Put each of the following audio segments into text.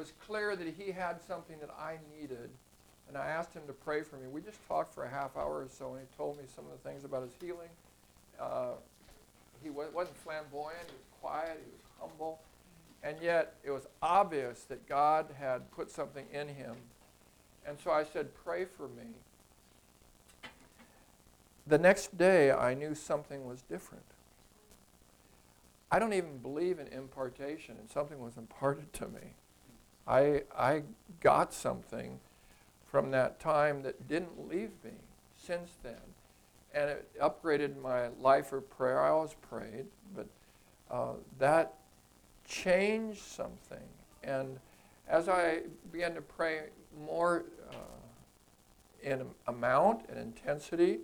was clear that he had something that I needed. And I asked him to pray for me. We just talked for a half hour or so, and he told me some of the things about his healing. Uh, he wa- wasn't flamboyant, he was quiet, he was humble. And yet, it was obvious that God had put something in him. And so I said, Pray for me. The next day, I knew something was different. I don't even believe in impartation, and something was imparted to me. I, I got something from that time that didn't leave me since then. And it upgraded my life of prayer. I always prayed, but uh, that changed something. And as I began to pray more uh, in amount and intensity,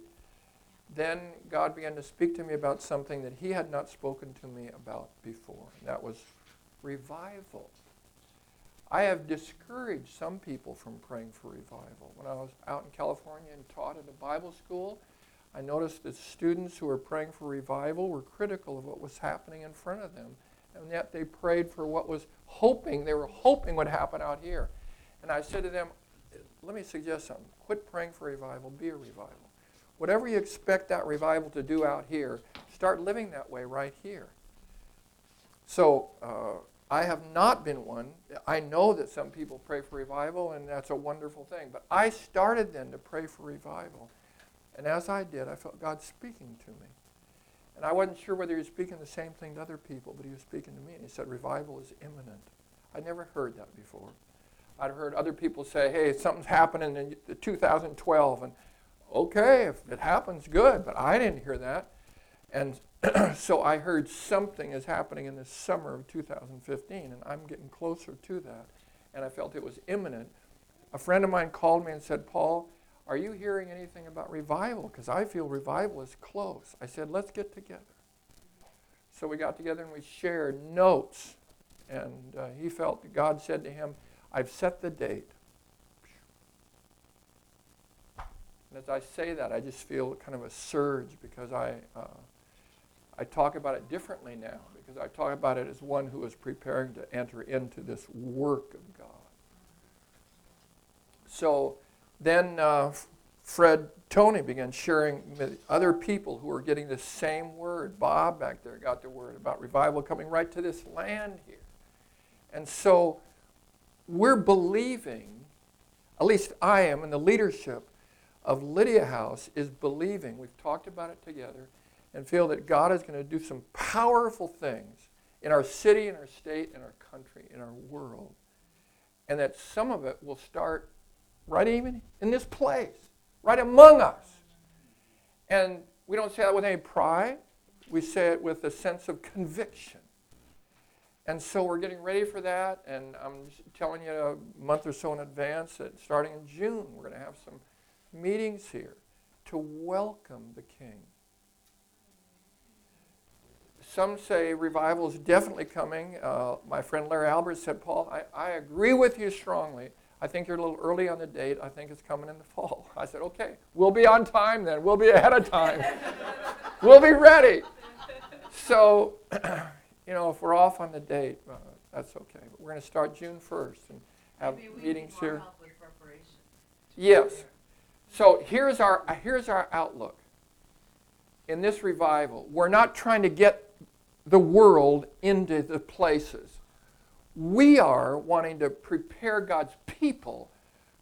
then God began to speak to me about something that He had not spoken to me about before. And that was revival. I have discouraged some people from praying for revival. When I was out in California and taught at a Bible school, I noticed that students who were praying for revival were critical of what was happening in front of them. And yet they prayed for what was hoping, they were hoping would happen out here. And I said to them, let me suggest something. Quit praying for revival, be a revival. Whatever you expect that revival to do out here, start living that way right here. So uh, I have not been one. I know that some people pray for revival, and that's a wonderful thing. But I started then to pray for revival. And as I did, I felt God speaking to me. And I wasn't sure whether he was speaking the same thing to other people, but he was speaking to me. And he said, Revival is imminent. I never heard that before. I'd heard other people say, hey, something's happening in 2012. And okay, if it happens, good. But I didn't hear that. And so I heard something is happening in the summer of 2015, and I'm getting closer to that. And I felt it was imminent. A friend of mine called me and said, Paul, are you hearing anything about revival? Because I feel revival is close. I said, Let's get together. So we got together and we shared notes. And uh, he felt God said to him, I've set the date. And as I say that, I just feel kind of a surge because I, uh, I talk about it differently now because I talk about it as one who is preparing to enter into this work of God. So then uh, Fred Tony began sharing with other people who were getting the same word. Bob back there got the word about revival coming right to this land here. And so we're believing, at least I am, and the leadership of Lydia House is believing, we've talked about it together, and feel that God is going to do some powerful things in our city, in our state, in our country, in our world. And that some of it will start right even in this place, right among us. And we don't say that with any pride, we say it with a sense of conviction. And so we're getting ready for that, and I'm telling you a month or so in advance that starting in June, we're going to have some meetings here to welcome the King. Some say revival is definitely coming. Uh, my friend Larry Albert said, Paul, I, I agree with you strongly. I think you're a little early on the date. I think it's coming in the fall. I said, okay, we'll be on time then. We'll be ahead of time. we'll be ready. So, you know, if we're off on the date, uh, that's okay. But we're going to start June 1st and have meetings here. help with preparation. Yes. So here's our, here's our outlook. In this revival, we're not trying to get the world into the places. We are wanting to prepare God's people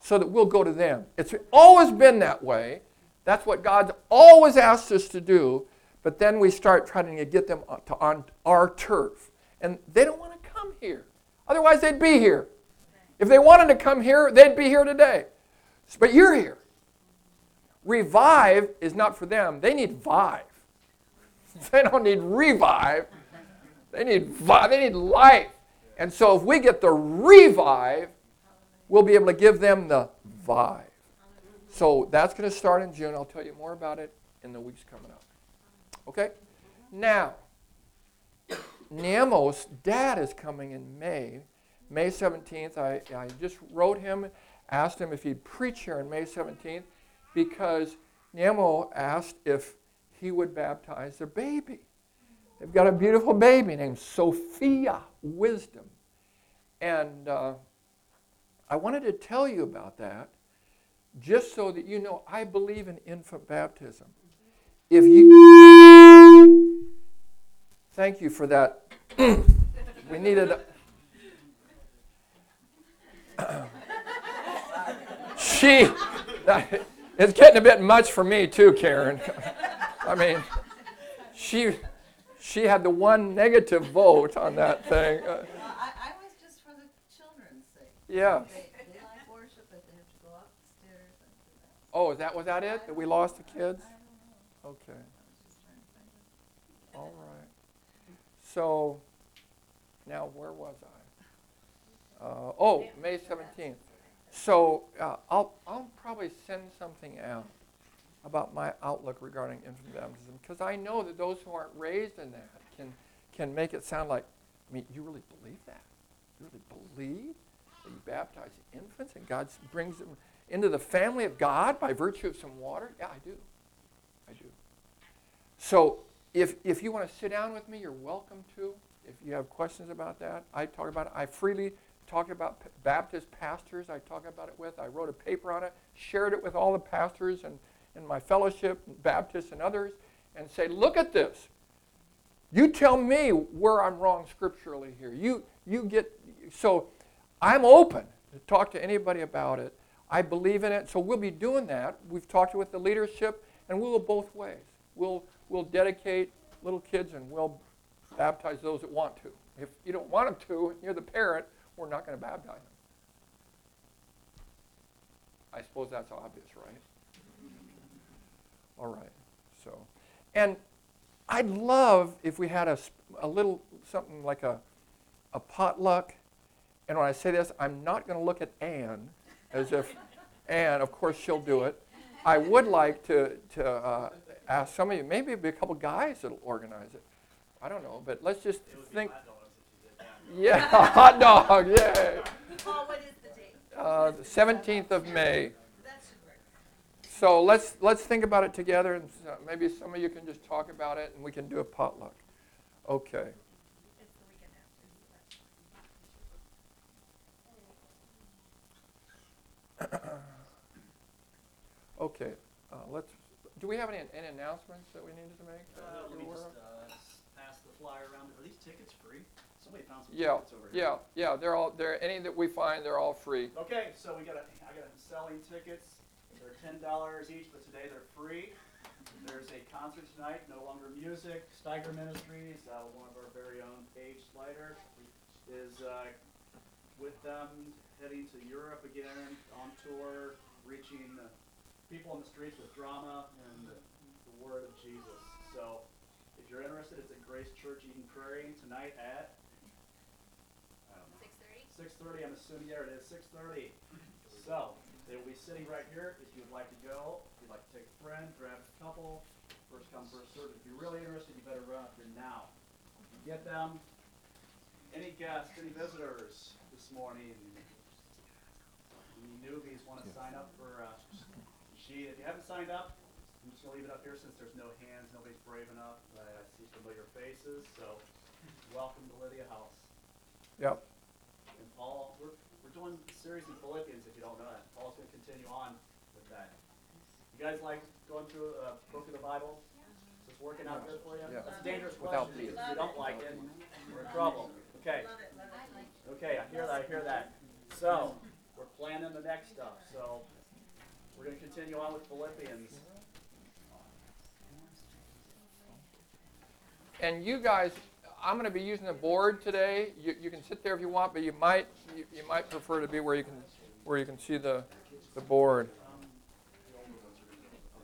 so that we'll go to them. It's always been that way. That's what God's always asked us to do. But then we start trying to get them to on our turf. And they don't want to come here. Otherwise, they'd be here. If they wanted to come here, they'd be here today. But you're here. Revive is not for them. They need vive. They don't need revive. They need vi- they need life. And so if we get the revive, we'll be able to give them the vive. So that's going to start in June. I'll tell you more about it in the weeks coming up. Okay? Now, Namos' dad is coming in May, May 17th. I, I just wrote him, asked him if he'd preach here on May 17th because Nemo asked if he would baptize their baby. They've got a beautiful baby named Sophia Wisdom. And uh, I wanted to tell you about that just so that you know I believe in infant baptism. If you Thank you for that. we needed a, She it's getting a bit much for me too, Karen. I mean, she she had the one negative vote on that thing. Uh, I, I was just for the children's sake. yeah. They, they like worship, but they have to go upstairs and do that. Oh, is that was that it? That we lost the kids? I don't know. Okay. I was just to. All right. So, now where was I? Uh, oh, May 17th. So uh, I'll, I'll probably send something out about my outlook regarding infant baptism because I know that those who aren't raised in that can, can make it sound like, I mean, you really believe that? You really believe that you baptize infants and God brings them into the family of God by virtue of some water? Yeah, I do. I do. So if, if you want to sit down with me, you're welcome to. If you have questions about that, I talk about it. I freely talk about Baptist pastors I talk about it with. I wrote a paper on it, shared it with all the pastors and in my fellowship, Baptists and others, and say, look at this. You tell me where I'm wrong scripturally here. You, you get, so I'm open to talk to anybody about it. I believe in it, so we'll be doing that. We've talked with the leadership, and we'll go both ways. We'll, we'll dedicate little kids and we'll baptize those that want to. If you don't want them to, and you're the parent, we're not going to baptize them. I suppose that's obvious, right? All right. So, and I'd love if we had a, a little something like a, a potluck. And when I say this, I'm not going to look at Anne as if Anne, of course, she'll do it. I would like to, to uh, ask some of you, maybe it'd be a couple guys that'll organize it. I don't know, but let's just It would think. hot dogs if you did that. Yeah, hot dog, yay. Paul, what is the date? Uh, the 17th of May. That should work. So let's, let's think about it together, and s- maybe some of you can just talk about it, and we can do a potluck. Okay. It's the weekend after. Okay, uh, let's, do we have any, any announcements that we needed to make? Uh, let me just, uh, pass the flyer around. Are these tickets free? Somebody found some Yeah, tickets over here. yeah, yeah, they're all, they're, any that we find, they're all free. Okay, so we got a, I got selling tickets. They're ten dollars each, but today they're free. There's a concert tonight, no longer music. Steiger Ministries, uh, one of our very own Paige Slider, is, uh, with them heading to Europe again on tour, reaching uh, people on the streets with drama and the word of Jesus. So, if you're interested, it's at Grace Church Eden Prairie tonight at, thirty? Six thirty, I'm assuming, there it is, six thirty. So, they will be sitting right here, if you'd like to go, if you'd like to take a friend, grab a couple, first come, first served. If you're really interested, you better run up here now. You Get them. Any guests, any visitors this morning? Any newbies wanna sign up for, uh, sheet? If you haven't signed up, I'm just gonna leave it up here since there's no hands, nobody's brave enough. I I see familiar faces, so welcome to Lydia House. Yep, And Paul, we're doing a series in Philippians, if you don't know that. Paul's gonna continue on with that. You guys like going through a book of the Bible? Is this working out good for you? Yeah. That's a dangerous Without question. these. If you don't like it, we're in trouble. Okay, Love it, love it. okay, I hear that, I hear that. So, we're planning the next stuff, so we're gonna continue on with Philippians. and you guys, I'm gonna be using the board today. You, you can sit there if you want, but you might, you, you might prefer to be where you can, where you can see the, the board.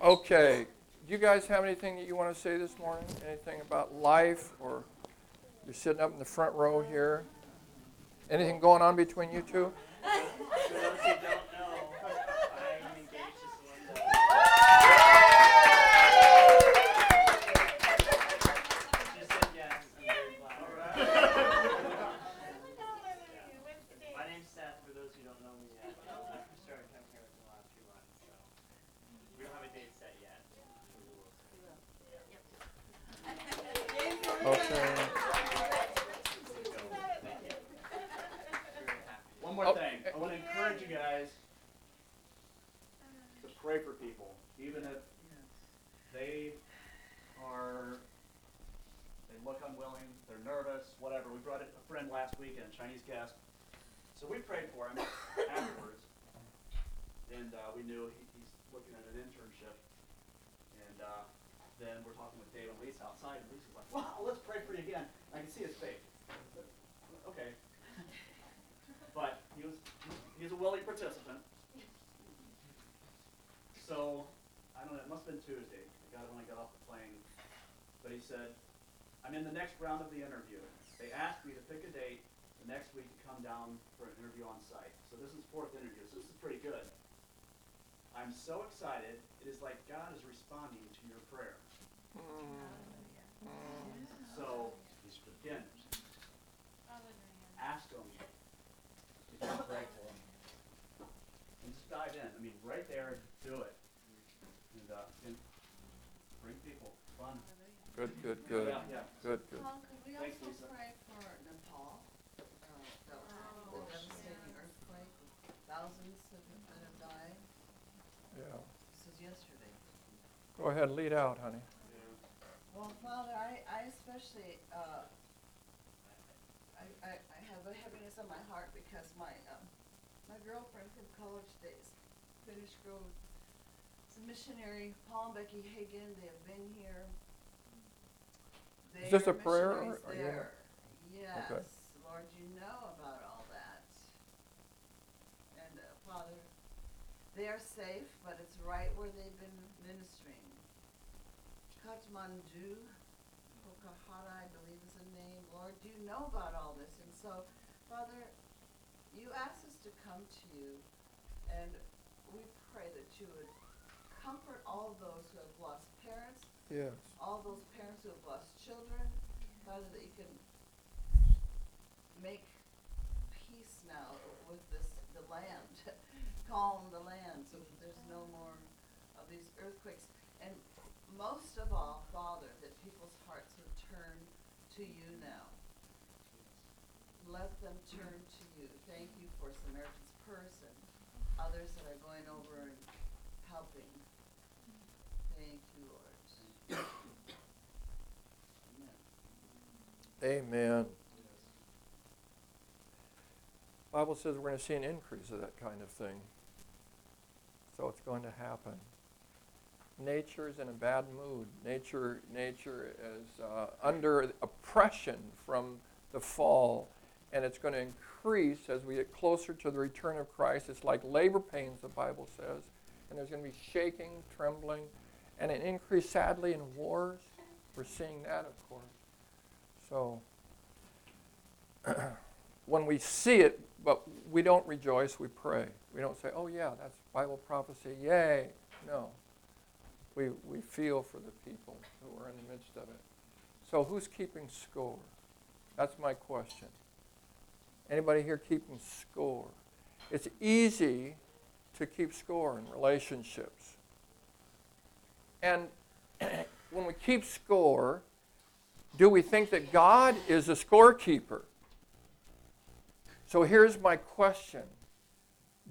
Okay, do you guys have anything that you wanna say this morning? Anything about life, or you're sitting up in the front row here? Anything going on between you two? For those who don't know, I'm engaged to Celinda. She said yes. I'm very flattered. My name's Seth. For those who don't know me yet, I first started coming here within the last few months, so we don't have a date set yet. Okay. One Very happy. more Oh, thing. I want to encourage you guys to pray for people, even if they are, they look unwilling, they're nervous, whatever. We brought a friend last weekend, Chinese guest. So we prayed for him afterwards. And uh, we knew he, he's looking at an internship. And uh, then we're talking with Dave and Lisa outside, and Lisa's like, wow, let's pray for you again. I can see his face. Okay. But he was, he's a willing participant. So, I don't know, it must have been Tuesday, got it when I got off the plane. But he said, I'm in the next round of the interview. They asked me to pick a date the next week to come down for an interview on site. So this is fourth interview, so this is pretty good. I'm so excited, it is like God is responding to your prayer. So, again, ask him if you can pray for him. And just dive in. I mean, right there, do it. And, uh, and bring people. Fun. Good, good, good, Yeah, yeah. good, good. Tom, could we Thanks, also Lisa. pray for Nepal? Uh, that was the devastating earthquake, thousands have, that have died. Yeah. This was yesterday. Go ahead, lead out, honey. Well, Father, I, I especially, uh, I, I, I have a heaviness on my heart because my, um, my girlfriend from college days, finished girl, is a missionary, Paul and Becky Hagan, they have been here. Is this They a prayer or missionaries are you gonna- there. Okay. Yes, Lord, you know about all that. And, uh, Father, they are safe, but it's right where they've been ministering. Kathmandu, Pokhara, I believe is the name. Lord, do you know about all this. And so, Father, you asked us to come to you, and we pray that you would comfort all those who have lost parents, Yes. all those parents who have lost children. Father, that you can make peace now with this, the land, calm the land so that there's no more of these earthquakes. And most of all, Father, that people's hearts would turn to you now. Let them turn to you. Thank you for Samaritan's Purse and others that are going over and helping. Thank you, Lord. Amen. Amen. Bible says we're going to see an increase of that kind of thing. So it's going to happen. Nature is in a bad mood. Nature, nature is uh, under oppression from the fall, and it's going to increase as we get closer to the return of Christ. It's like labor pains, the Bible says, and there's going to be shaking, trembling, and an increase, sadly, in wars. We're seeing that, of course. So, when we see it, but we don't rejoice, we pray. We don't say, oh, yeah, that's Bible prophecy, yay. No. We, we feel for the people who are in the midst of it. So, who's keeping score? That's my question. Anybody here keeping score? It's easy to keep score in relationships. And when we keep score, do we think that God is a scorekeeper? So here's my question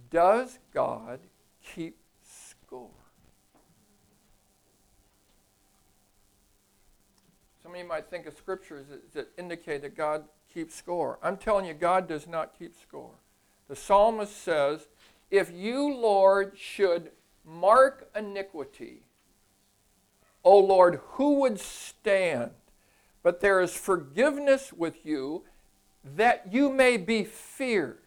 Does God keep score? Some of you might think of scriptures that, indicate that God keeps score. I'm telling you, God does not keep score. The psalmist says, If you, Lord, should mark iniquity, O Lord, who would stand? But there is forgiveness with you that you may be feared.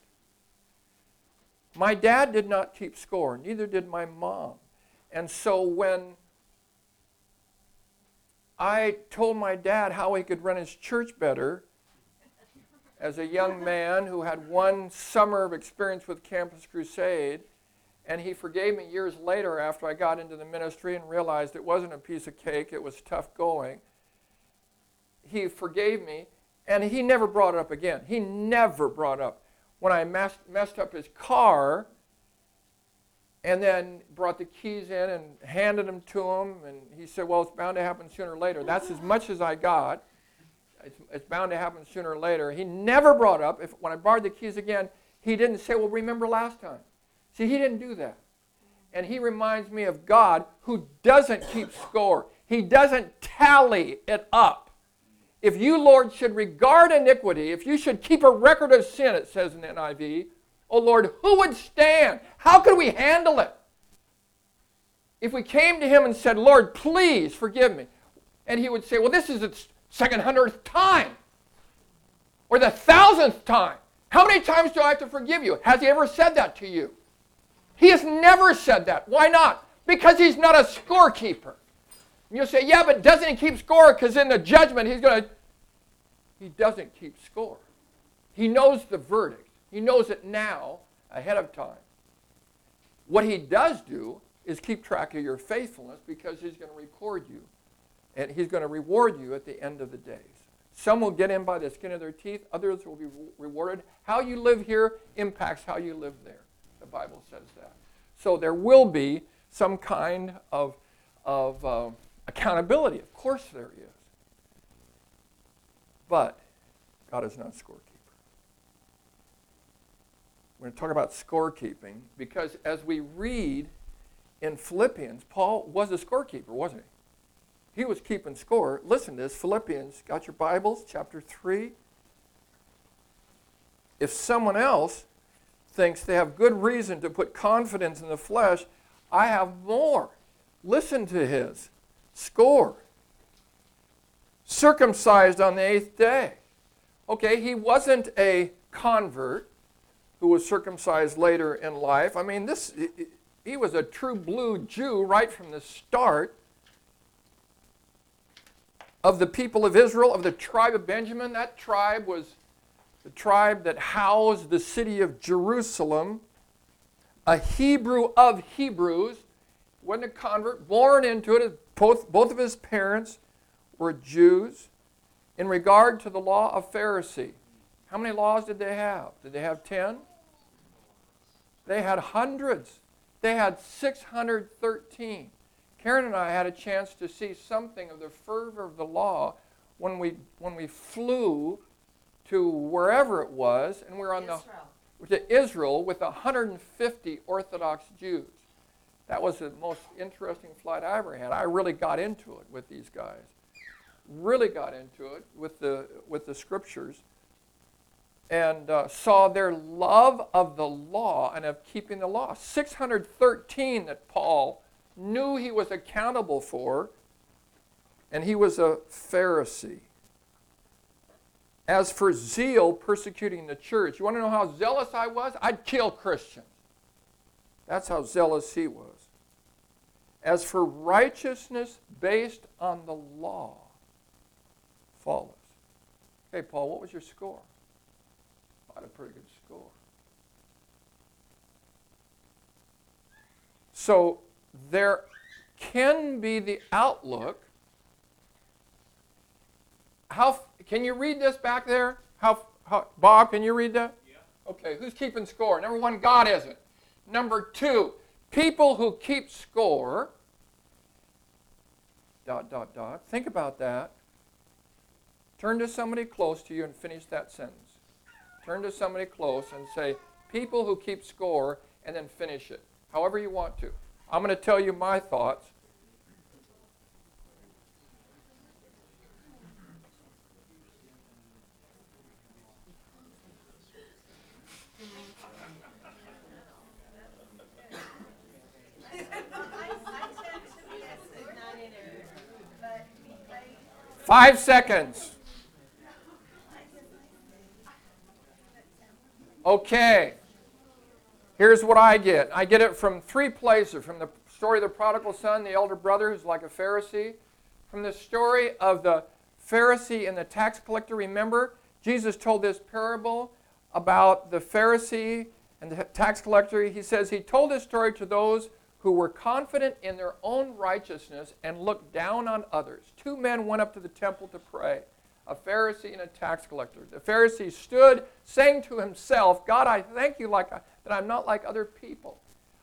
My dad did not keep score, neither did my mom. And so when I told my dad how he could run his church better, as a young man who had one summer of experience with Campus Crusade, and he forgave me years later after I got into the ministry and realized it wasn't a piece of cake, it was tough going. He forgave me, and he never brought it up again. He never brought up. When I messed, messed up his car, and then brought the keys in and handed them to him, and he said, Well, it's bound to happen sooner or later. That's as much as I got. It's, it's bound to happen sooner or later. He never brought up, if, when I borrowed the keys again, he didn't say, Well, remember last time. See, he didn't do that. And he reminds me of God who doesn't keep score, he doesn't tally it up. If you, Lord, should regard iniquity, if you should keep a record of sin, it says in the NIV, oh Lord, who would stand? How could we handle it? If we came to him and said, Lord, please forgive me, and he would say, Well, this is its second hundredth time, or the thousandth time. How many times do I have to forgive you? Has he ever said that to you? He has never said that. Why not? Because he's not a scorekeeper. You'll say, yeah, but doesn't he keep score? Because in the judgment, he's going to. He doesn't keep score. He knows the verdict, he knows it now ahead of time. What he does do is keep track of your faithfulness because he's going to record you and he's going to reward you at the end of the days. Some will get in by the skin of their teeth, others will be rewarded. How you live here impacts how you live there. The Bible says that. So there will be some kind of, of uh, accountability. Of course there is. But God is not a scorekeeper. We're going to talk about scorekeeping because as we read in Philippians, Paul was a scorekeeper, wasn't he? He was keeping score. Listen to this Philippians, got your Bibles, chapter 3. If someone else thinks they have good reason to put confidence in the flesh, I have more. Listen to his score. Circumcised on the eighth day. Okay, he wasn't a convert who was circumcised later in life. I mean, this he was a true blue Jew right from the start of the people of Israel, of the tribe of Benjamin. That tribe was the tribe that housed the city of Jerusalem, a Hebrew of Hebrews, wasn't a convert, born into it. Both, both of his parents were Jews. In regard to the law of Pharisee, how many laws did they have? Did they have 10? They had hundreds. They had 613. Karen and I had a chance to see something of the fervor of the law when we, when we flew to wherever it was, and we were on Israel. the to Israel with 150 Orthodox Jews. That was the most interesting flight I ever had. I really got into it with these guys. Really got into it with the with the scriptures, and uh, saw their love of the law and of keeping the law. 613 that Paul knew he was accountable for, and he was a Pharisee. As for zeal persecuting the church, you want to know how zealous I was? I'd kill Christians. That's how zealous he was. As for righteousness based on the law, follows. Okay, Paul, what was your score? I had a pretty good score. So there can be the outlook. How can you read this back there? How, how Bob, can you read that? Yeah. Okay, who's keeping score? Number one, God isn't. Number two, people who keep score. Dot dot dot. Think about that. Turn to somebody close to you and finish that sentence. Turn to somebody close and say, people who keep score, and then finish it. However you want to. I'm going to tell you my thoughts. Five seconds. Okay. Here's what I get I get it from three places from the story of the prodigal son, the elder brother who's like a Pharisee, from the story of the Pharisee and the tax collector. Remember, Jesus told this parable about the Pharisee and the tax collector. He says he told this story to those who were confident in their own righteousness and looked down on others. Two men went up to the temple to pray a Pharisee and a tax collector. The Pharisee stood, saying to himself, God, I thank you like I, that I'm not like other people.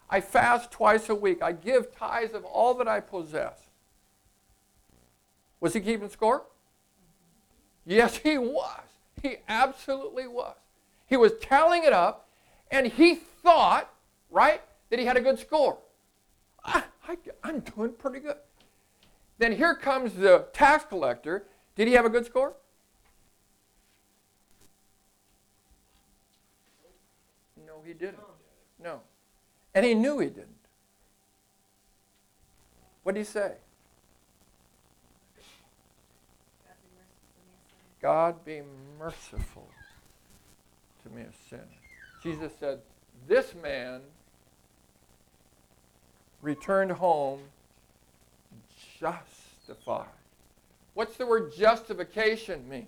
I fast twice a week. I give tithes of all that I possess. Was he keeping score? Yes, he was. He absolutely was. He was tallying it up, And he thought, right, that he had a good score. I, I, I'm doing pretty good. Then here comes the tax collector. Did he have a good score? No, he didn't. No. And he knew he didn't. What did he say? God be merciful to me, a sinner. Jesus said, This man returned home justified. What's the word justification mean?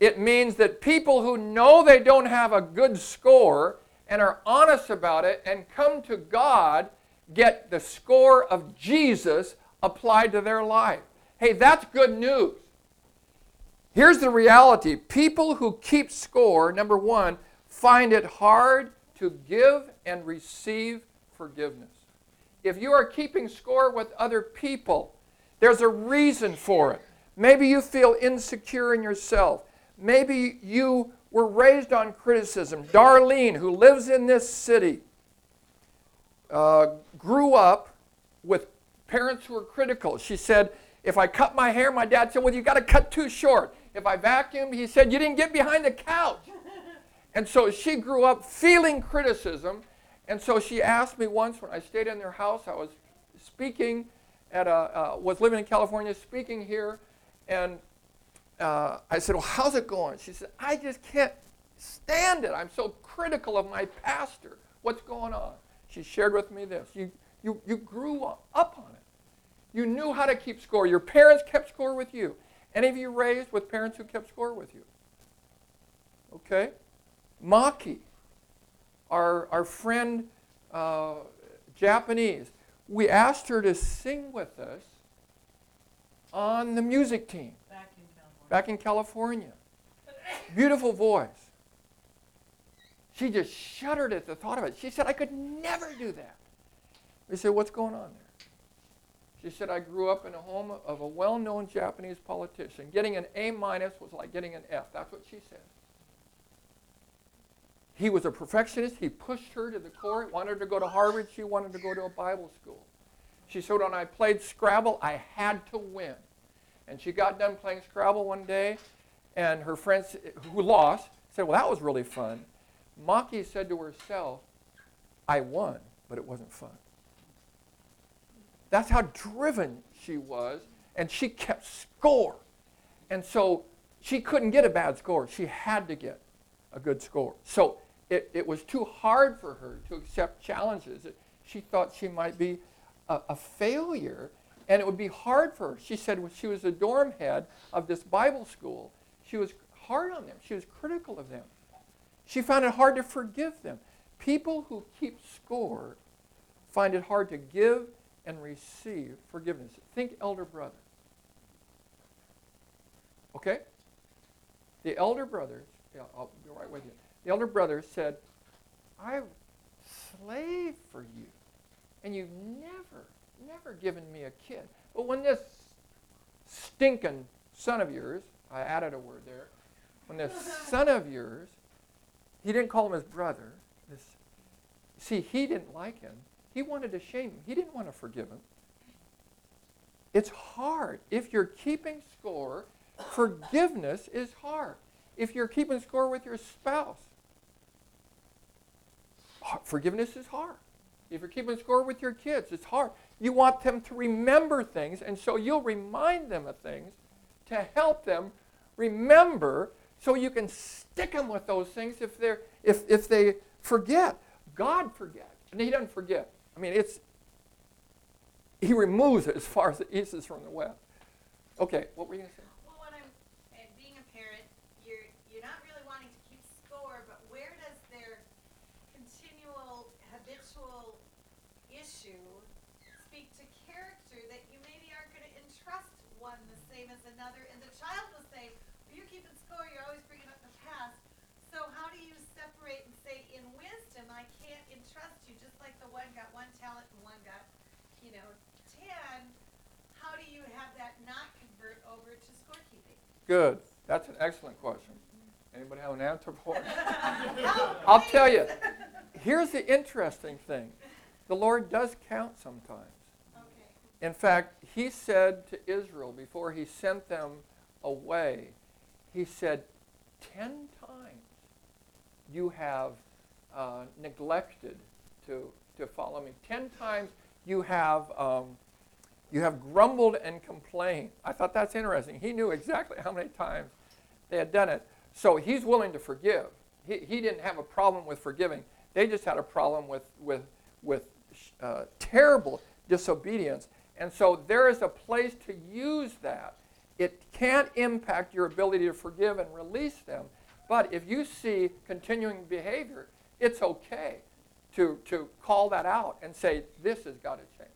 It means that people who know they don't have a good score and are honest about it and come to God get the score of Jesus applied to their life. Hey, that's good news. Here's the reality people who keep score, number one, find it hard to give and receive forgiveness. If you are keeping score with other people, there's a reason for it. Maybe you feel insecure in yourself. Maybe you were raised on criticism. Darlene, who lives in this city, uh, grew up with parents who were critical. She said, If I cut my hair, my dad said, Well, you got to cut too short. If I vacuumed, he said, You didn't get behind the couch. and so she grew up feeling criticism. And so she asked me once when I stayed in their house, I was speaking at a, uh, was living in California, speaking here, and uh, I said, Well, how's it going? She said, I just can't stand it. I'm so critical of my pastor. What's going on? She shared with me this. You, you, you grew up on it. You knew how to keep score. Your parents kept score with you. Any of you raised with parents who kept score with you? Okay? Maki, our, our friend, uh, Japanese, we asked her to sing with us on the music team Back in California. back in California. Beautiful voice. She just shuddered at the thought of it. She said, I could never do that. We said, What's going on there? She said, I grew up in a home of a well known Japanese politician. Getting an A minus was like getting an F. That's what she said. He was a perfectionist. He pushed her to the core. Wanted her to go to Harvard. She wanted to go to a Bible school. She said, when I played Scrabble, I had to win. And she got done playing Scrabble one day, and her friends who lost said, Well, that was really fun. Maki said to herself, I won, but it wasn't fun. That's how driven she was, and she kept score. And so she couldn't get a bad score. She had to get a good score. So it, it was too hard for her to accept challenges. She thought she might be a, a failure, and it would be hard for her. She said she was a dorm head of this Bible school, she was hard on them. She was critical of them. She found it hard to forgive them. People who keep score find it hard to give and receive forgiveness. Think elder brother. Okay? The elder brothers, yeah, I'll be right with you. The elder brother said, I've slaved for you, and you've never, never given me a kid. But when this stinking son of yours, I added a word there, when this son of yours, he didn't call him his brother. This, see, he didn't like him. He wanted to shame him. He didn't want to forgive him. It's hard. If you're keeping score, forgiveness is hard. If you're keeping score with your spouse, forgiveness is hard. If you're keeping score with your kids, it's hard. You want them to remember things, and so you'll remind them of things to help them remember so you can stick them with those things if, they're, if, if they forget. God forgets, and He doesn't forget. I mean, it's He removes it as far as the east is from the west. Okay, what were you going to say? Well, when I'm uh, being a parent, you're you're not really wanting to keep score, but where does their continual habitual issue speak to character that you maybe aren't going to entrust one the same as another? And the child will say, well, "You're keeping score. You're always bringing up the past." So how do you separate and say, in wisdom, I can't entrust you, just like the one got one talent and one got, you know, ten. How do you have that not convert over to scorekeeping? Good. That's an excellent question. Anybody have an answer for it? I'll tell you. Here's the interesting thing the Lord does count sometimes. Okay. In fact, he said to Israel before he sent them away, he said, Ten times you have uh, neglected to, to follow me. Ten times you have, um, you have grumbled and complained. I thought that's interesting. He knew exactly how many times they had done it. So he's willing to forgive. He, he didn't have a problem with forgiving. They just had a problem with, with, with uh, terrible disobedience. And so there is a place to use that. It can't impact your ability to forgive and release them. But if you see continuing behavior, it's okay to, to call that out and say, this has got to change.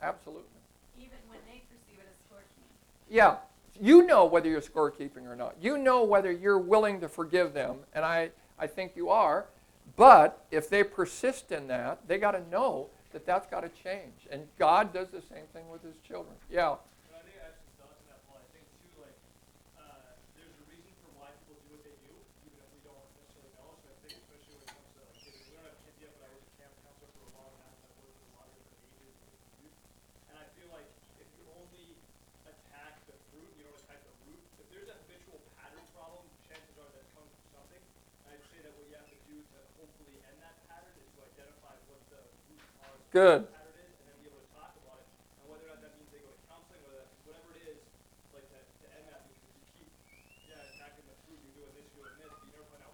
Absolutely. Even when they perceive it as scorekeeping. Yeah, you know whether you're scorekeeping or not. You know whether you're willing to forgive them, and I, I think you are. But if they persist in that, they got to know that that's got to change. And God does the same thing with his children. Yeah. But I think I actually thought to that point. I think too, like, uh, there's a reason for why people do what they do, even if we don't necessarily know. So I think especially when it comes to like kids, we don't have kids yet, but I was a camp counselor for a long time. and I've worked with a lot of different ages and youth. And I feel like if you only attack the fruit, you don't attack the root. If there's a habitual pattern problem, chances are that comes from something. And I'd say that what you have to do to hopefully end that pattern is to identify what the root cause of Good. the pattern is, and then be able to talk about it. And whether or not that means they go to counseling, whether that, whatever it is, like to, to end that, because you keep, yeah, attacking the fruit, you're doing this, you're doing this, but you never find out why.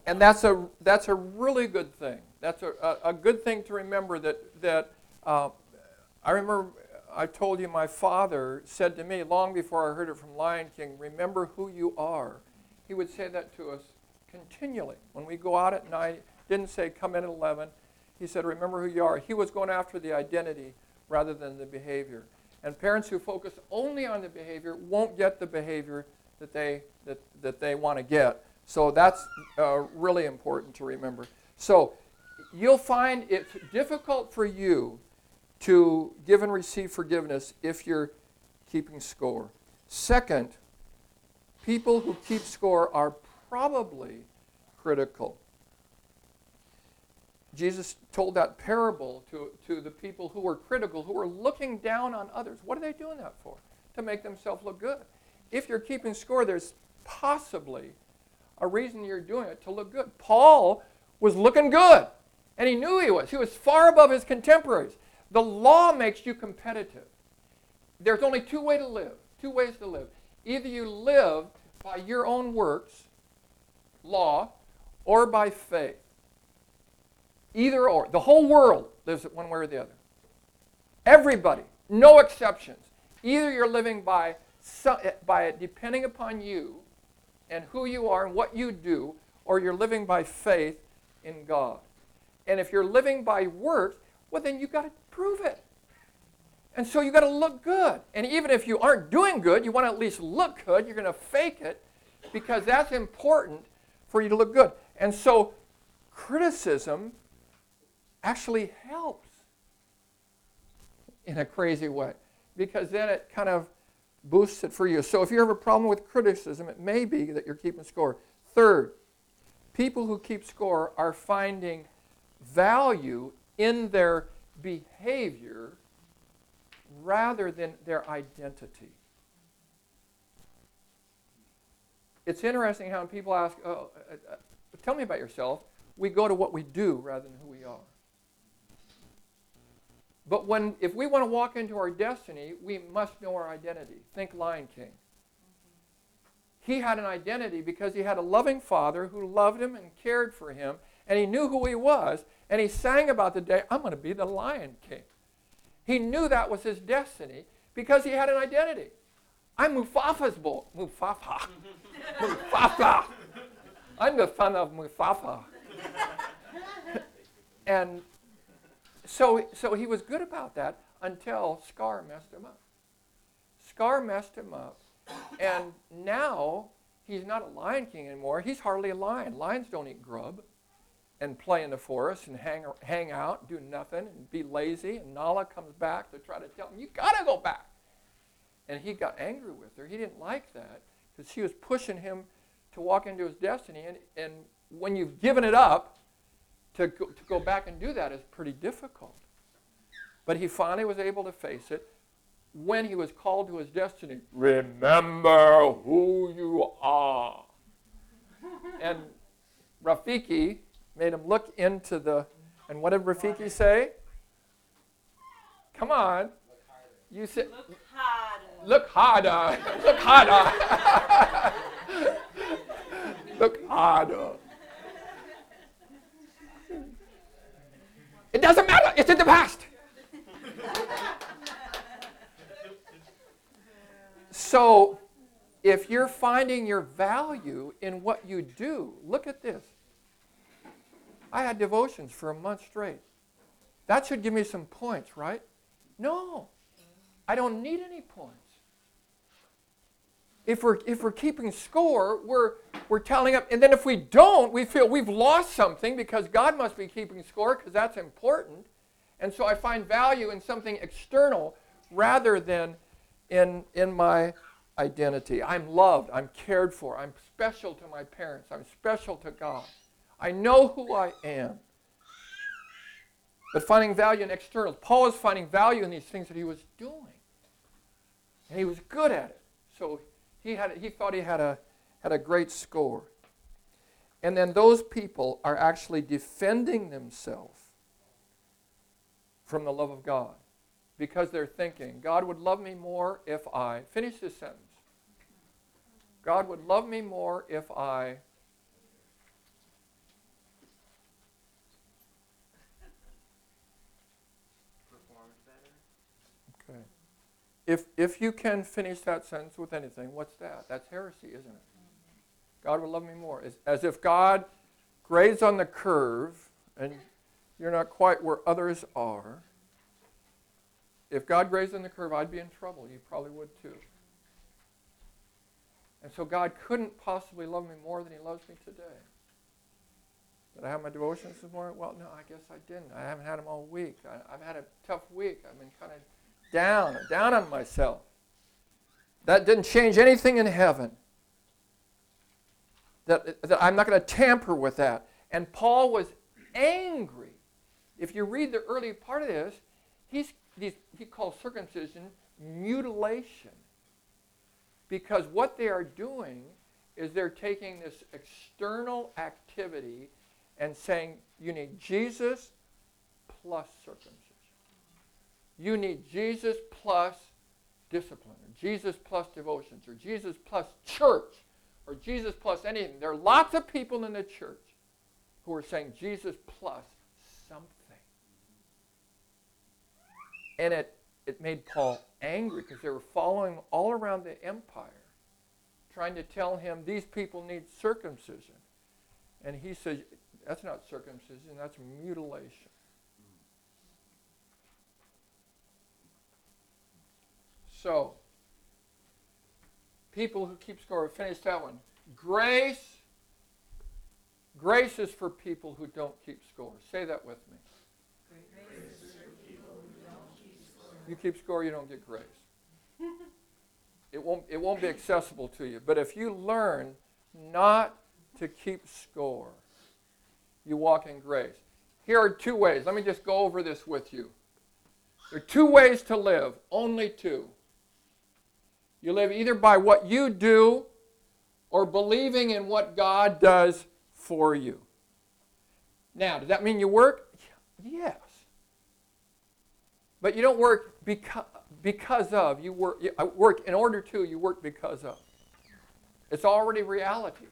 And that's a, that's a really good thing. That's a, a, a good thing to remember that, that uh, I remember I told you my father said to me long before I heard it from Lion King, remember who you are. He would say that to us continually. When we go out at night, didn't say come in at 11. He said, remember who you are. He was going after the identity rather than the behavior. And parents who focus only on the behavior won't get the behavior that they, that, that they want to get. So that's uh, really important to remember. So you'll find it's difficult for you to give and receive forgiveness if you're keeping score. Second, people who keep score are probably critical. Jesus told that parable to, to the people who were critical, who were looking down on others. What are they doing that for? To make themselves look good. If you're keeping score, there's possibly a reason you're doing it to look good. Paul was looking good, and he knew he was. He was far above his contemporaries. The law makes you competitive. There's only two ways to live. Two ways to live. Either you live by your own works, law, or by faith. Either or. The whole world lives it one way or the other. Everybody, no exceptions. Either you're living by, so- eh, by depending upon you and who you are and what you do, or you're living by faith in God. And if you're living by works, well, then you've got to prove it. And so you've got to look good. And even if you aren't doing good, you want to at least look good. You're going to fake it because that's important for you to look good. And so criticism actually helps in a crazy way because then it kind of boosts it for you. So if you have a problem with criticism, it may be that you're keeping score. Third, people who keep score are finding value in their behavior rather than their identity. It's interesting how people ask, oh, uh, uh, tell me about yourself, we go to what we do rather than who we are. But when, if we want to walk into our destiny, we must know our identity. Think Lion King. He had an identity because he had a loving father who loved him and cared for him, and he knew who he was, and he sang about the day, I'm going to be the Lion King. He knew that was his destiny because he had an identity. I'm Mufafa's boy. Mufafa. Mufafa. I'm the son of Mufafa. and so, so he was good about that until Scar messed him up. Scar messed him up. And now he's not a lion king anymore. He's hardly a lion. Lions don't eat grub and play in the forest and hang, hang out, do nothing, and be lazy. And Nala comes back to try to tell him, You got to go back. And he got angry with her. He didn't like that because she was pushing him to walk into his destiny. And, and when you've given it up, to go, to go back and do that is pretty difficult. But he finally was able to face it when he was called to his destiny. Remember who you are. and Rafiki made him look into the. And what did Rafiki say? Come on. You said. Look harder. Look harder. Look harder. Look harder. It doesn't matter. It's in the past. So, if you're finding your value in what you do, look at this. I had devotions for a month straight. That should give me some points, right? No. I don't need any points. If we're, if we're keeping score, we're, we're tallying up. And then if we don't, we feel we've lost something because God must be keeping score because that's important. And so I find value in something external rather than in, in my identity. I'm loved. I'm cared for. I'm special to my parents. I'm special to God. I know who I am. But finding value in external. Paul is finding value in these things that he was doing. And he was good at it. So he, had, he thought he had a, had a great score. And then those people are actually defending themselves from the love of God because they're thinking, God would love me more if I. Finish this sentence. God would love me more if I. Performed better. Okay. If, if you can finish that sentence with anything, what's that? That's heresy, isn't it? God would love me more. As, as if God grades on the curve and you're not quite where others are. If God grazed on the curve, I'd be in trouble. You probably would too. And so God couldn't possibly love me more than He loves me today. Did I have my devotions this morning? Well, no, I guess I didn't. I haven't had them all week. I, I've had a tough week. I've been kind of down, down on myself. That didn't change anything in heaven. That, that I'm not going to tamper with that. And Paul was angry. If you read the early part of this, he's, he's, he calls circumcision mutilation. Because what they are doing is they're taking this external activity and saying, you need Jesus plus circumcision. You need Jesus plus discipline, or Jesus plus devotions, or Jesus plus church, or Jesus plus anything. There are lots of people in the church who are saying Jesus plus something. And it, it made Paul angry because they were following all around the empire, trying to tell him these people need circumcision. And he said, that's not circumcision, that's mutilation. So, people who keep score, finish that one. Grace, grace is for people who don't keep score. Say that with me. You keep score, you don't get grace. It won't, it won't be accessible to you. But if you learn not to keep score, you walk in grace. Here are two ways. Let me just go over this with you. There are two ways to live, only two. You live either by what you do or believing in what God does for you. Now, does that mean you work? Yes. But you don't work because, because of. You work, you uh, work in order to, you work because of. It's already reality.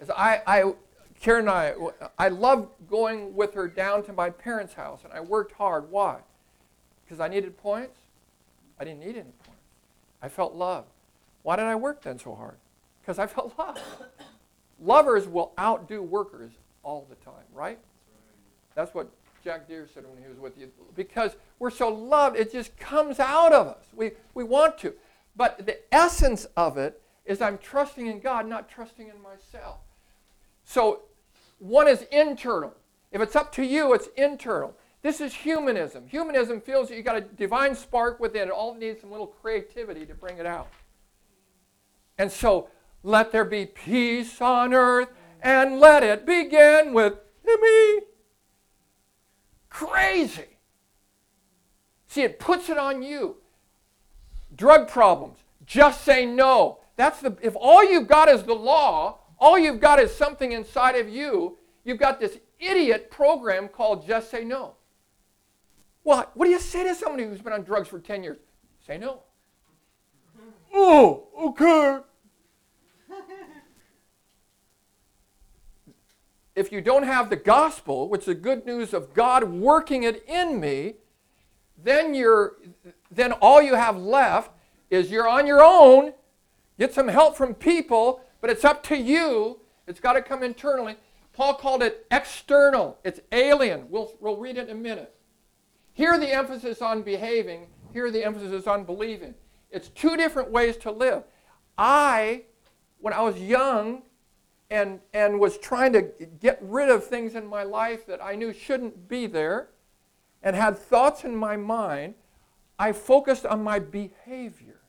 As I, I, Karen and I, I loved going with her down to my parents' house, and I worked hard. Why? Because I needed points? I didn't need any. I felt loved. Why did I work then so hard? Because I felt loved. Lovers will outdo workers all the time, right? That's what Jack Deere said when he was with you. Because we're so loved, it just comes out of us. We, we want to. But the essence of it is I'm trusting in God, not trusting in myself. So one is internal. If it's up to you, it's internal. This is humanism. Humanism feels that you've got a divine spark within it. All it needs some little creativity to bring it out. And so Let there be peace on earth and let it begin with me. Crazy. See, it puts it on you. Drug problems. Just say no. That's the if all you've got is the law, all you've got is something inside of you, you've got this idiot program called just say no. What? What do you say to somebody who's been on drugs for 10 years? Say no. Oh, okay. if you don't have the gospel, which is the good news of God working it in me, then you're then all you have left is you're on your own. Get some help from people, but it's up to you. It's got to come internally. Paul called it external. It's alien. We'll, we'll read it in a minute. Here the emphasis on behaving, here the emphasis is on believing. It's two different ways to live. I, when I was young and, and was trying to get rid of things in my life that I knew shouldn't be there, and had thoughts in my mind, I focused on my behavior.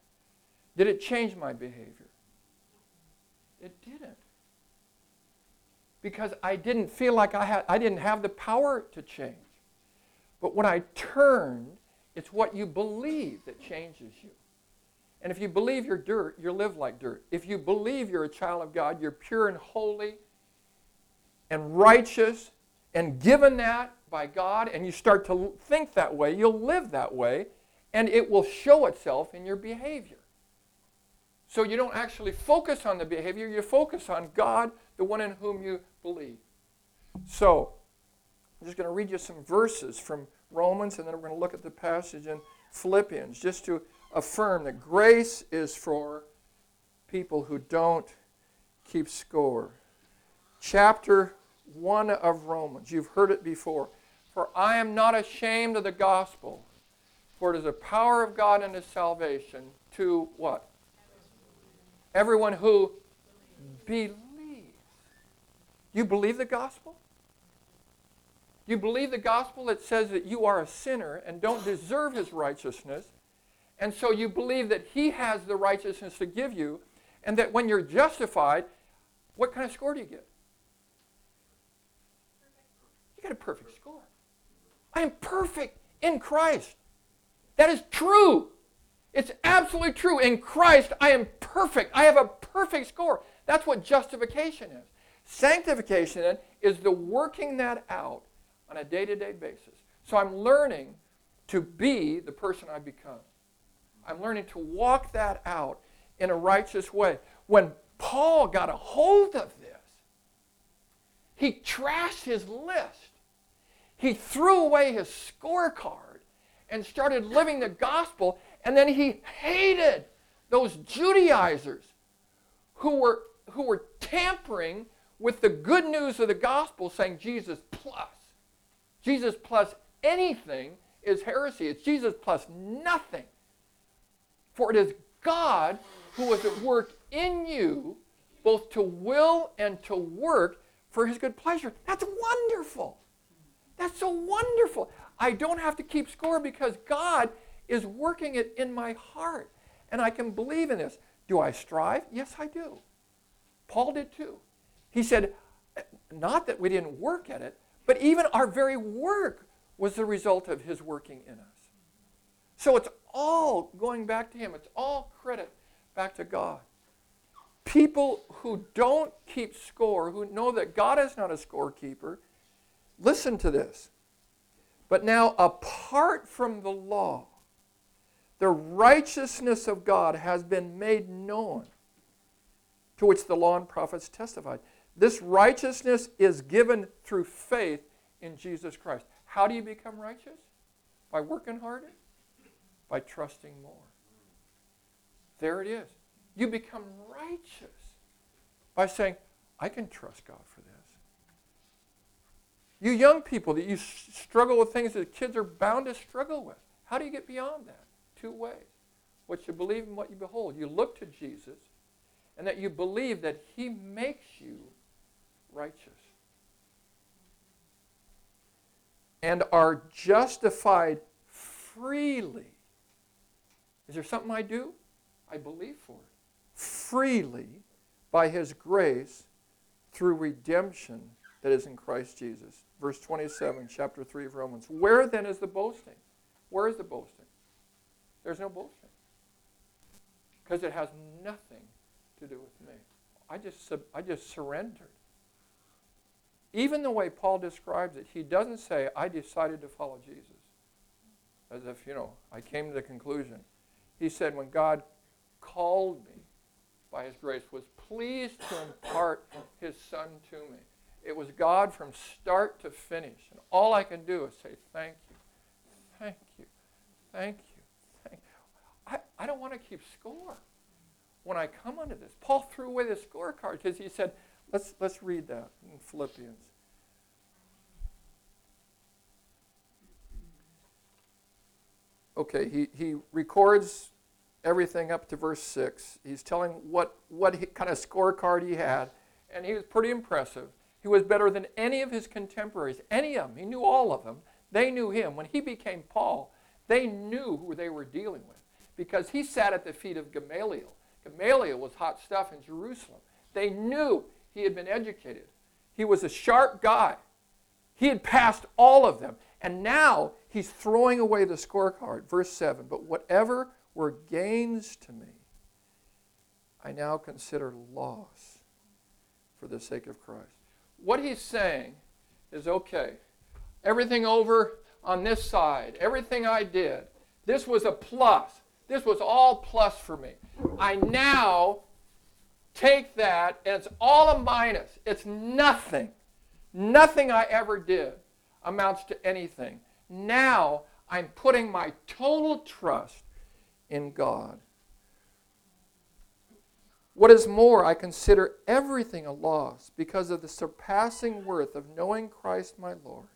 Did it change my behavior? It didn't. Because I didn't feel like I had I didn't have the power to change. But when I turned, it's what you believe that changes you. And if you believe you're dirt, you live like dirt. If you believe you're a child of God, you're pure and holy and righteous and given that by God, and you start to think that way, you'll live that way, and it will show itself in your behavior. So you don't actually focus on the behavior, you focus on God, the one in whom you believe. So, I'm just going to read you some verses from Romans, and then we're going to look at the passage in Philippians, just to affirm that grace is for people who don't keep score. Chapter 1 of Romans, you've heard it before. For I am not ashamed of the gospel, for it is the power of God unto salvation to what? Everyone who believes. You believe the gospel? You believe the gospel that says that you are a sinner and don't deserve his righteousness, and so you believe that he has the righteousness to give you, and that when you're justified, what kind of score do you get? You get a perfect score. I am perfect in Christ. That is true. It's absolutely true. In Christ, I am perfect. I have a perfect score. That's what justification is. Sanctification is the working that out on a day to day basis. So I'm learning to be the person I become. I'm learning to walk that out in a righteous way. When Paul got a hold of this, he trashed his list. He threw away his scorecard and started living the gospel, and then he hated those Judaizers who were, who were tampering with the good news of the gospel, saying Jesus plus. Jesus plus anything is heresy. It's Jesus plus nothing. For it is God who is at work in you, both to will and to work for his good pleasure. That's wonderful. That's so wonderful. I don't have to keep score because God is working it in my heart. And I can believe in this. Do I strive? Yes, I do. Paul did too. He said, not that we didn't work at it, but even our very work was the result of his working in us. So it's all going back to him, it's all credit back to God. People who don't keep score, who know that God is not a scorekeeper, listen to this. But now, apart from the law, the righteousness of God has been made known, to which the law and prophets testified. This righteousness is given through faith in Jesus Christ. How do you become righteous? By working harder? By trusting more. There it is. You become righteous by saying, I can trust God for this. You young people that you struggle with things that kids are bound to struggle with. How do you get beyond that? Two ways. What you believe and what you behold. You look to Jesus and that you believe that he makes you righteous. And are justified freely. Is there something I do? I believe for it. Freely by his grace through redemption that is in Christ Jesus. Verse 27, chapter 3 of Romans. Where then is the boasting? Where is the boasting? There's no boasting. Because it has nothing to do with me. I just, I just surrendered. Even the way Paul describes it, he doesn't say, I decided to follow Jesus. As if, you know, I came to the conclusion. He said, when God called me by his grace, was pleased to impart his son to me. It was God from start to finish. And all I can do is say, thank you, thank you, thank you, thank you. I, I don't want to keep score when I come under this. Paul threw away the scorecard because he said, let's, let's read that in Philippians. Okay, he, he records everything up to verse 6. He's telling what, what he, kind of scorecard he had, and he was pretty impressive. He was better than any of his contemporaries, any of them. He knew all of them. They knew him. When he became Paul, they knew who they were dealing with because he sat at the feet of Gamaliel. Gamaliel was hot stuff in Jerusalem. They knew he had been educated. He was a sharp guy. He had passed all of them. And now he's throwing away the scorecard. Verse 7 But whatever were gains to me, I now consider loss for the sake of Christ. What he's saying is okay, everything over on this side, everything I did, this was a plus. This was all plus for me. I now take that and it's all a minus. It's nothing. Nothing I ever did amounts to anything. Now I'm putting my total trust in God. What is more, I consider everything a loss because of the surpassing worth of knowing Christ my Lord,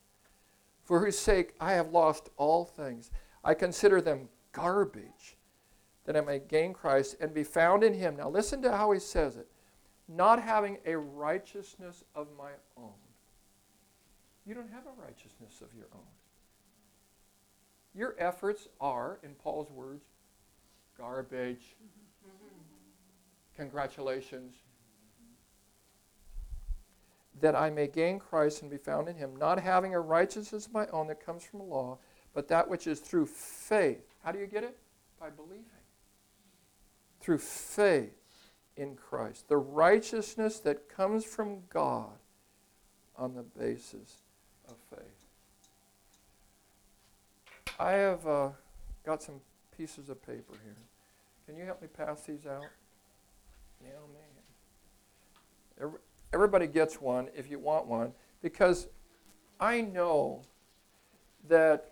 for whose sake I have lost all things. I consider them garbage that I may gain Christ and be found in him. Now listen to how he says it not having a righteousness of my own. You don't have a righteousness of your own. Your efforts are, in Paul's words, garbage. Congratulations. That I may gain Christ and be found in him, not having a righteousness of my own that comes from law, but that which is through faith. How do you get it? By believing. Through faith in Christ. The righteousness that comes from God on the basis of faith. I have uh, got some pieces of paper here. Can you help me pass these out? Yeah, man. Every, everybody gets one if you want one, because I know that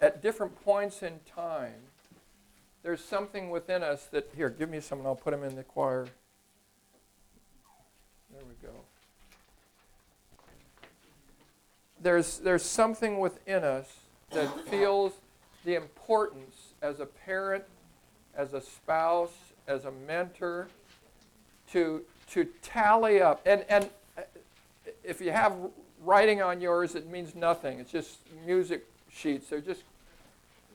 at different points in time, there's something within us that, here, give me some and I'll put them in the choir. There we go. There's, there's something within us that feels the importance as a parent, as a spouse, as a mentor, to, to tally up. And, and uh, if you have writing on yours, it means nothing. It's just music sheets. They're just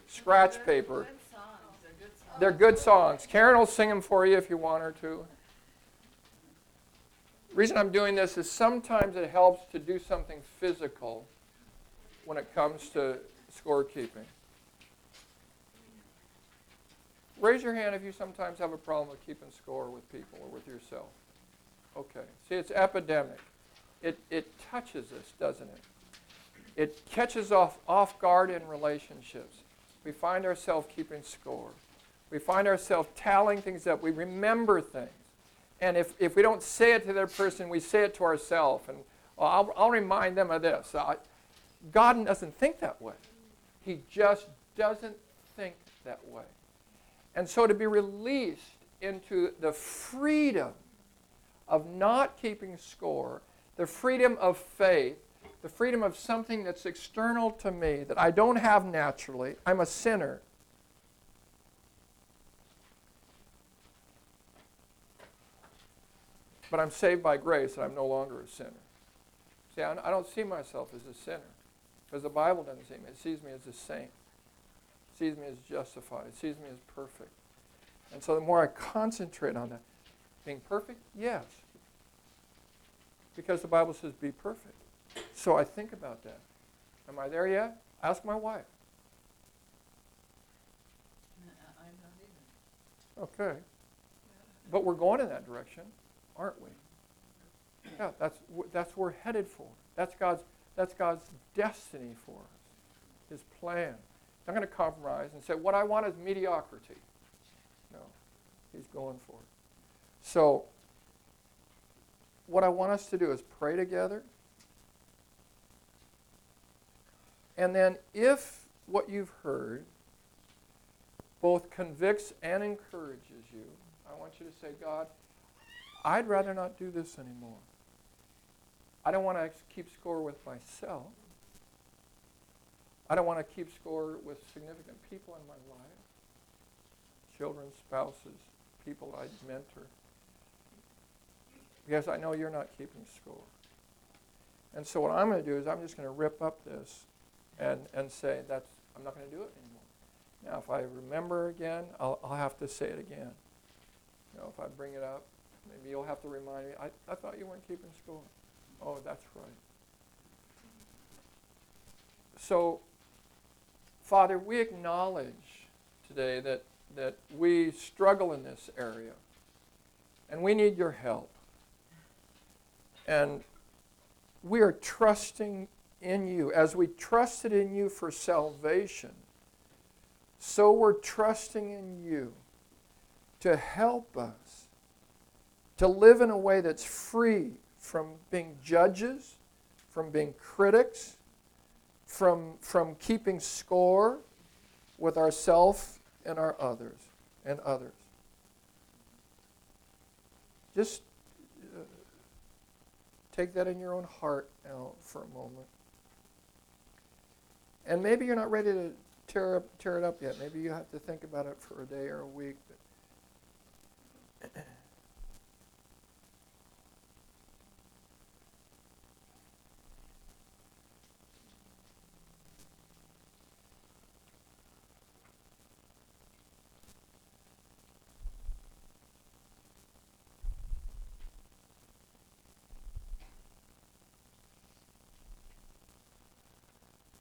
scratch paper. Good songs, they're good songs. They're good songs. Karen will sing them for you if you want her to. reason I'm doing this is sometimes it helps to do something physical when it comes to scorekeeping. Raise your hand if you sometimes have a problem with keeping score with people or with yourself. Okay. See, it's epidemic. It, it touches us, doesn't it? It catches off off guard in relationships. We find ourselves keeping score. We find ourselves tallying things up. We remember things. And if, if we don't say it to the person, we say it to ourselves. And well, I'll, I'll remind them of this. I, God doesn't think that way. He just doesn't think that way. And so to be released into the freedom of not keeping score, the freedom of faith, the freedom of something that's external to me that I don't have naturally. I'm a sinner. But I'm saved by grace and I'm no longer a sinner. See, I don't see myself as a sinner because the Bible doesn't see me. It sees me as a saint. It sees me as justified. It sees me as perfect. And so the more I concentrate on that, Being perfect? Yes. Because the Bible says be perfect. So I think about that. Am I there yet? Ask my wife. I'm not even. Okay. But we're going in that direction, aren't we? Yeah, that's, that's what we're headed for. That's God's, that's God's destiny for us, His plan. I'm going to compromise and say, what I want is mediocrity. No, He's going for it. So, what I want us to do is pray together. And then, if what you've heard both convicts and encourages you, I want you to say, God, I'd rather not do this anymore. I don't want to keep score with myself. I don't want to keep score with significant people in my life children, spouses, people I'd mentor. Because I know you're not keeping score. And so, what I'm going to do is I'm just going to rip up this and, and say, that's, I'm not going to do it anymore. Now, if I remember again, I'll, I'll have to say it again. You know, if I bring it up, you'll have to remind me, I, I thought you weren't keeping score. Oh, that's right. So, Father, we acknowledge today that, that we struggle in this area and we need your help. And we are trusting in you. As we trusted in you for salvation, so we're trusting in you to help us to live in a way that's free from being judges, from being critics, from, from keeping score with ourself and our others and others. Just uh, take that in your own heart now for a moment. And maybe you're not ready to tear, up, tear it up yet. Maybe you have to think about it for a day or a week. But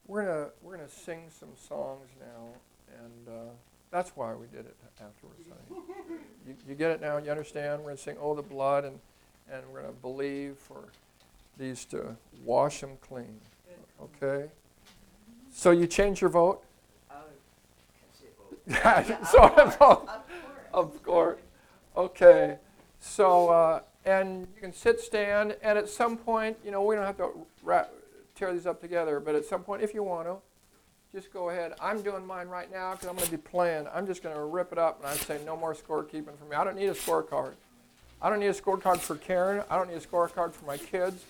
We're gonna we're gonna sing some songs now, and uh, that's why we did it afterwards. honey. you, you get it now? You understand? We're gonna sing "Oh the Blood," and and we're gonna believe for these to wash them clean. Okay. So you change your vote? I would catch so. Of course. Of course. Okay. So, uh, and you can sit, stand, and at some point, you know, we don't have to ra- tear these up together, but at some point, if you want to, just go ahead. I'm doing mine right now because I'm going to be playing. I'm just going to rip it up and I say no more scorekeeping for me. I don't need a scorecard. I don't need a scorecard for Karen. I don't need a scorecard for my kids.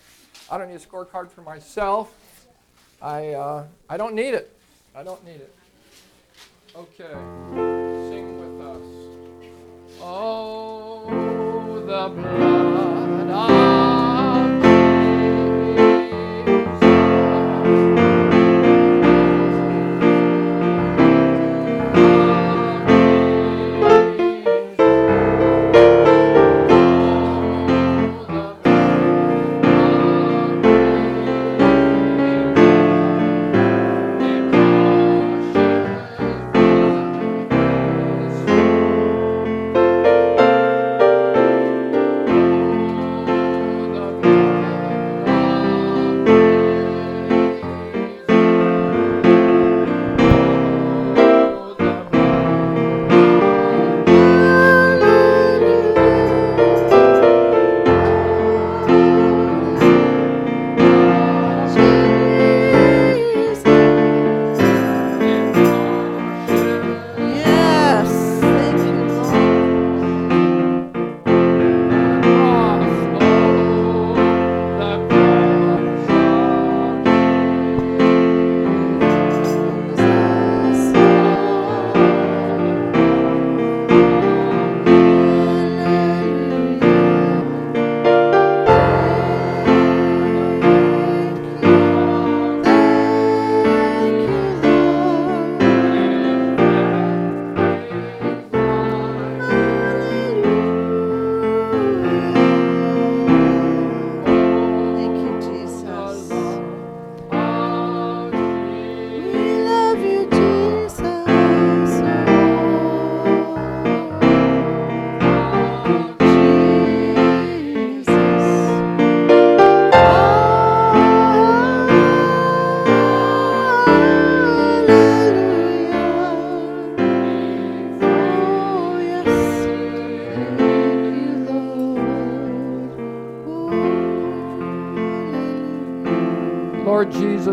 I don't need a scorecard for myself. I, uh, I don't need it. I don't need it. Okay. Sing with us. Oh, the blood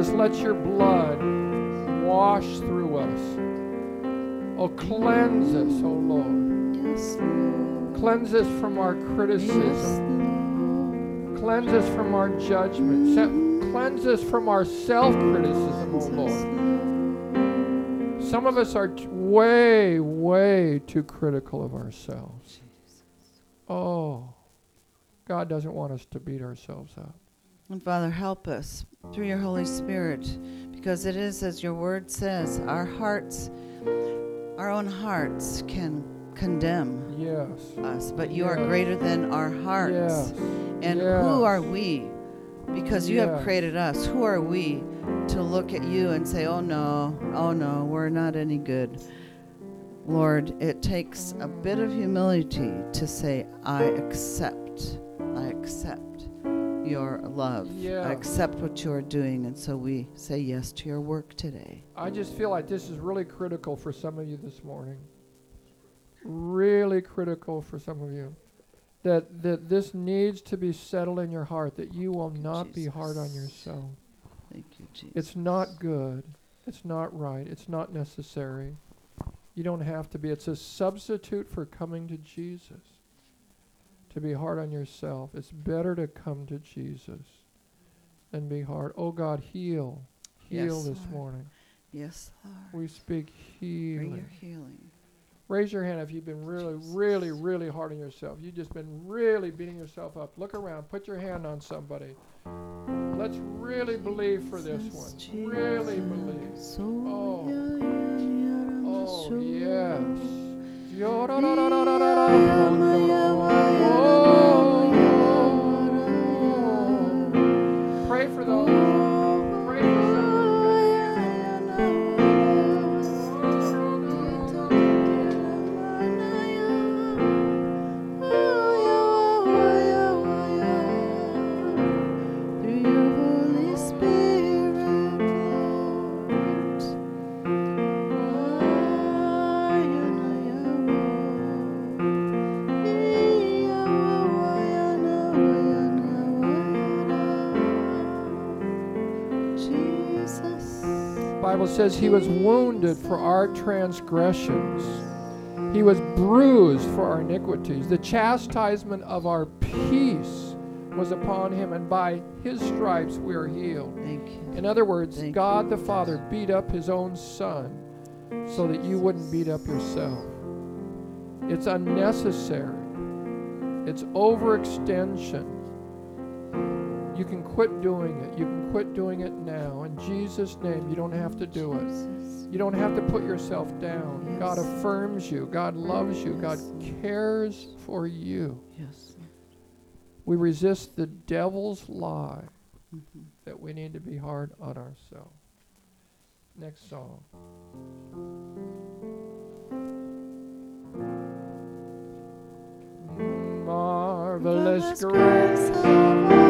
Jesus, let your blood wash through us. Oh, cleanse us, oh Lord. Yes, Lord. Cleanse us from our criticism. Cleanse us from our judgment. Se- Cleanse us from our self criticism, oh Lord. Some of us are t- way, way too critical of ourselves. Oh, God doesn't want us to beat ourselves up. And Father, help us through your Holy Spirit, because it is as your word says, our hearts, our own hearts can condemn Yes. us, but you are greater than our hearts. Yes. And Yes. who are we? Because you have created us. Who are we to look at you and say, oh no, oh no, we're not any good? Lord, it takes a bit of humility to say, I accept, I accept your love. Yeah. I accept what you are doing. And so we say yes to your work today. I just feel like this is really critical for some of you this morning. Really critical for some of you. That, that this needs to be settled in your heart, that you will you, not be hard on yourself. Thank you, Jesus. It's not good. It's not right. It's not necessary. You don't have to be. It's a substitute for coming to Jesus. To be hard on yourself. It's better to come to Jesus than be hard. Oh God, heal. Heal Yes, this Lord. morning. Yes, Lord. We speak Bring healing. your healing. Raise your hand if you've been really, Jesus. really, really hard on yourself. You've just been really beating yourself up. Look around. Put your hand on somebody. Let's really believe for this one. Really believe. Oh. Oh, yes. Oh. Says he was wounded for our transgressions. He was bruised for our iniquities. The chastisement of our peace was upon him, and by his stripes we are healed. Thank you. In other words, Thank God the Father beat up his own son so that you wouldn't beat up yourself. It's unnecessary. It's overextension. You can quit doing it. You can quit doing it now. In Jesus' name, you don't have to do it. You don't have to put yourself down. God affirms you. God loves you. God cares for you. Yes. We resist the devil's lie Mhm. that we need to be hard on ourselves. Next song. Marvelous grace. of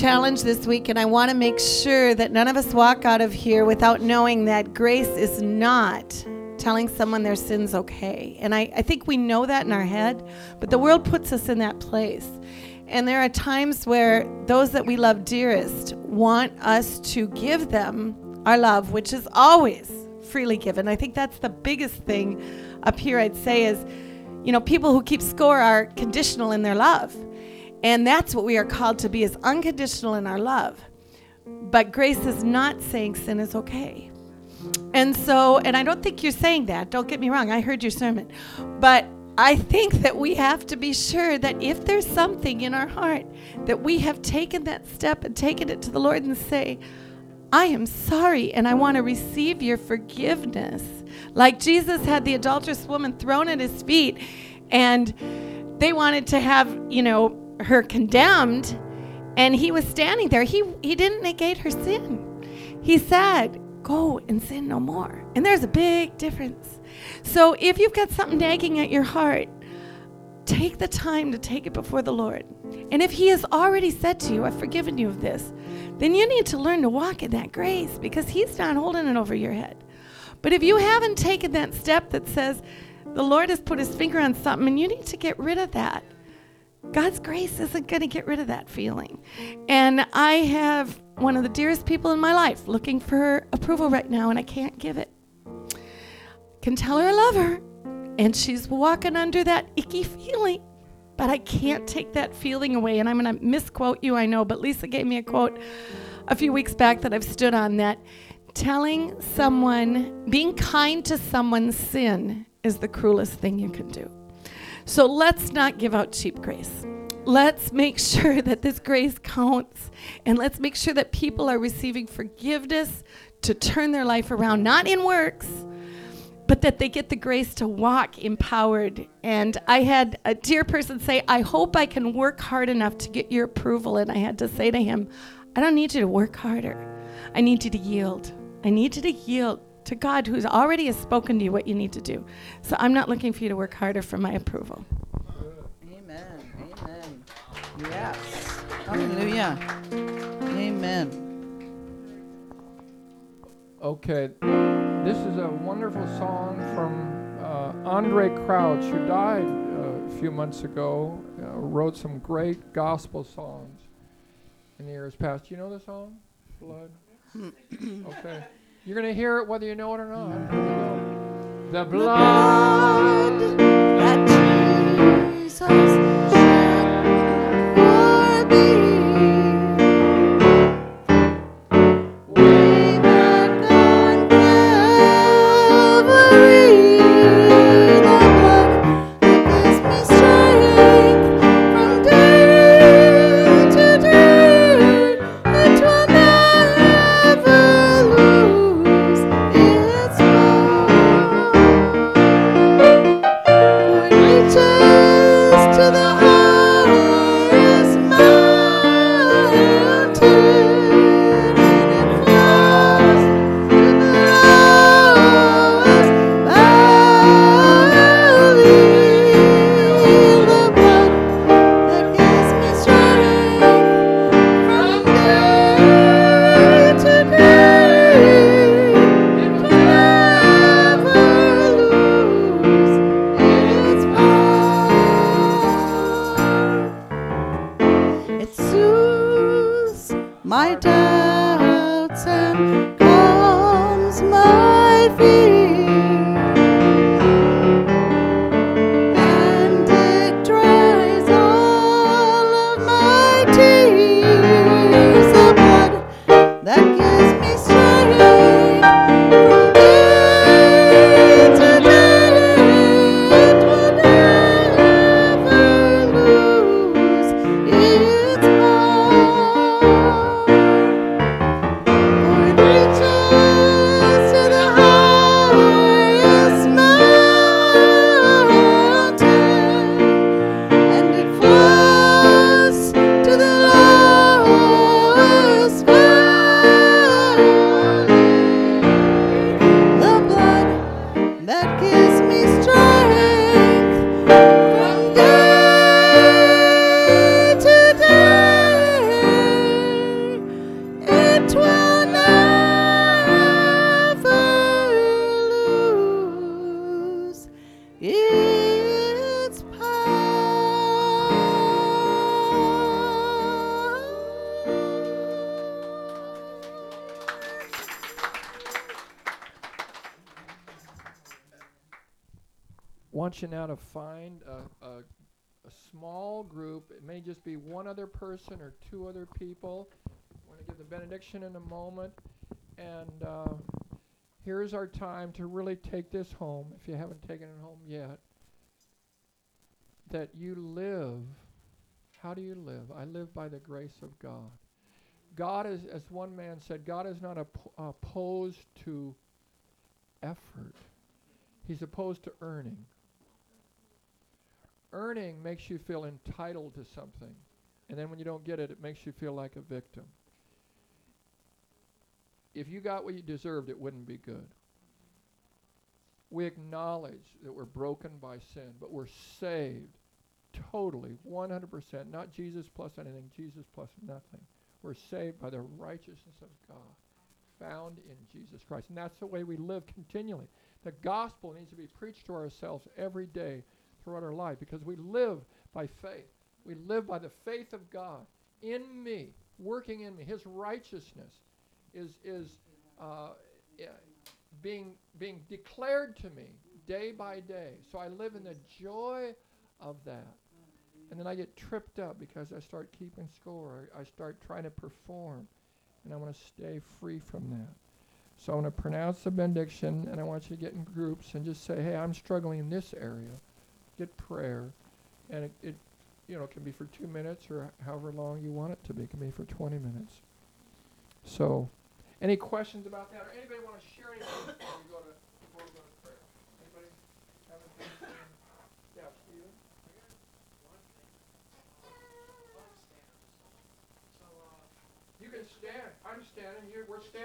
challenge this week, and I want to make sure that none of us walk out of here without knowing that grace is not telling someone their sin's okay. And I, I think we know that in our head, but the world puts us in that place. And there are times where those that we love dearest want us to give them our love, which is always freely given. I think that's the biggest thing up here, I'd say, is you know, people who keep score are conditional in their love. And that's what we are called to be is unconditional in our love. But grace is not saying sin is okay. And so, and I don't think you're saying that. Don't get me wrong. I heard your sermon. But I think that we have to be sure that if there's something in our heart that we have taken that step and taken it to the Lord and say, I am sorry and I want to receive your forgiveness. Like Jesus had the adulterous woman thrown at his feet and they wanted to have, you know, her condemned and he was standing there. He he didn't negate her sin. He said, "Go and sin no more." And there's a big difference. So if you've got something nagging at your heart, take the time to take it before the Lord. And if he has already said to you, "I've forgiven you of this," then you need to learn to walk in that grace because he's not holding it over your head. But if you haven't taken that step that says the Lord has put his finger on something and you need to get rid of that, God's grace isn't going to get rid of that feeling. And I have one of the dearest people in my life looking for approval right now, and I can't give it. Can tell her I love her, and she's walking under that icky feeling, but I can't take that feeling away. And I'm going to misquote you, I know, but Lisa gave me a quote a few weeks back that I've stood on that telling someone, being kind to someone's sin is the cruelest thing you can do. So let's not give out cheap grace. Let's make sure that this grace counts and let's make sure that people are receiving forgiveness to turn their life around, not in works, but that they get the grace to walk empowered. And I had a dear person say, I hope I can work hard enough to get your approval. And I had to say to him, I don't need you to work harder. I need you to yield. I need you to yield to God who's already has spoken to you what you need to do. So I'm not looking for you to work harder for my approval. Amen. Amen. Yes. Hallelujah. Amen. Okay, this is a wonderful song from uh, Andraé Crouch, who died uh, a few months ago. Uh, wrote some great gospel songs in the years past. Do you know the song, Blood? okay, you're gonna hear it whether you know it or not. Here we go. The blood. that Jesus want you now to find a, a, a small group. It may just be one other person or two other people. We're going to give the benediction in a moment. And uh, here's our time to really take this home, if you haven't taken it home yet. That you live. How do you live? I live by the grace of God. God is, as one man said, God is not oppo- opposed to effort. He's opposed to earning. Earning makes you feel entitled to something. And then when you don't get it, it makes you feel like a victim. If you got what you deserved, it wouldn't be good. We acknowledge that we're broken by sin, but we're saved totally, 100%, not Jesus plus anything, Jesus plus nothing. We're saved by the righteousness of God found in Jesus Christ. And that's the way we live continually. The gospel needs to be preached to ourselves every day throughout our life because we live by faith. We live by the faith of God in me, working in me. His righteousness is, is uh, being, being declared to me day by day. So I live in the joy of that. And then I get tripped up because I start keeping score. I, I start trying to perform. And I want to stay free from that. So I'm going to pronounce the benediction, and I want you to get in groups and just say, hey, I'm struggling in this area. Get prayer. And it, it you know, can be for two minutes or however long you want it to be. It can be for 20 minutes. So, any questions about that? Or anybody want to share anything before we go to, before we go to prayer? Anybody have anything? Yeah, Stephen? Uh, you can stand. I'm standing. You, we're standing.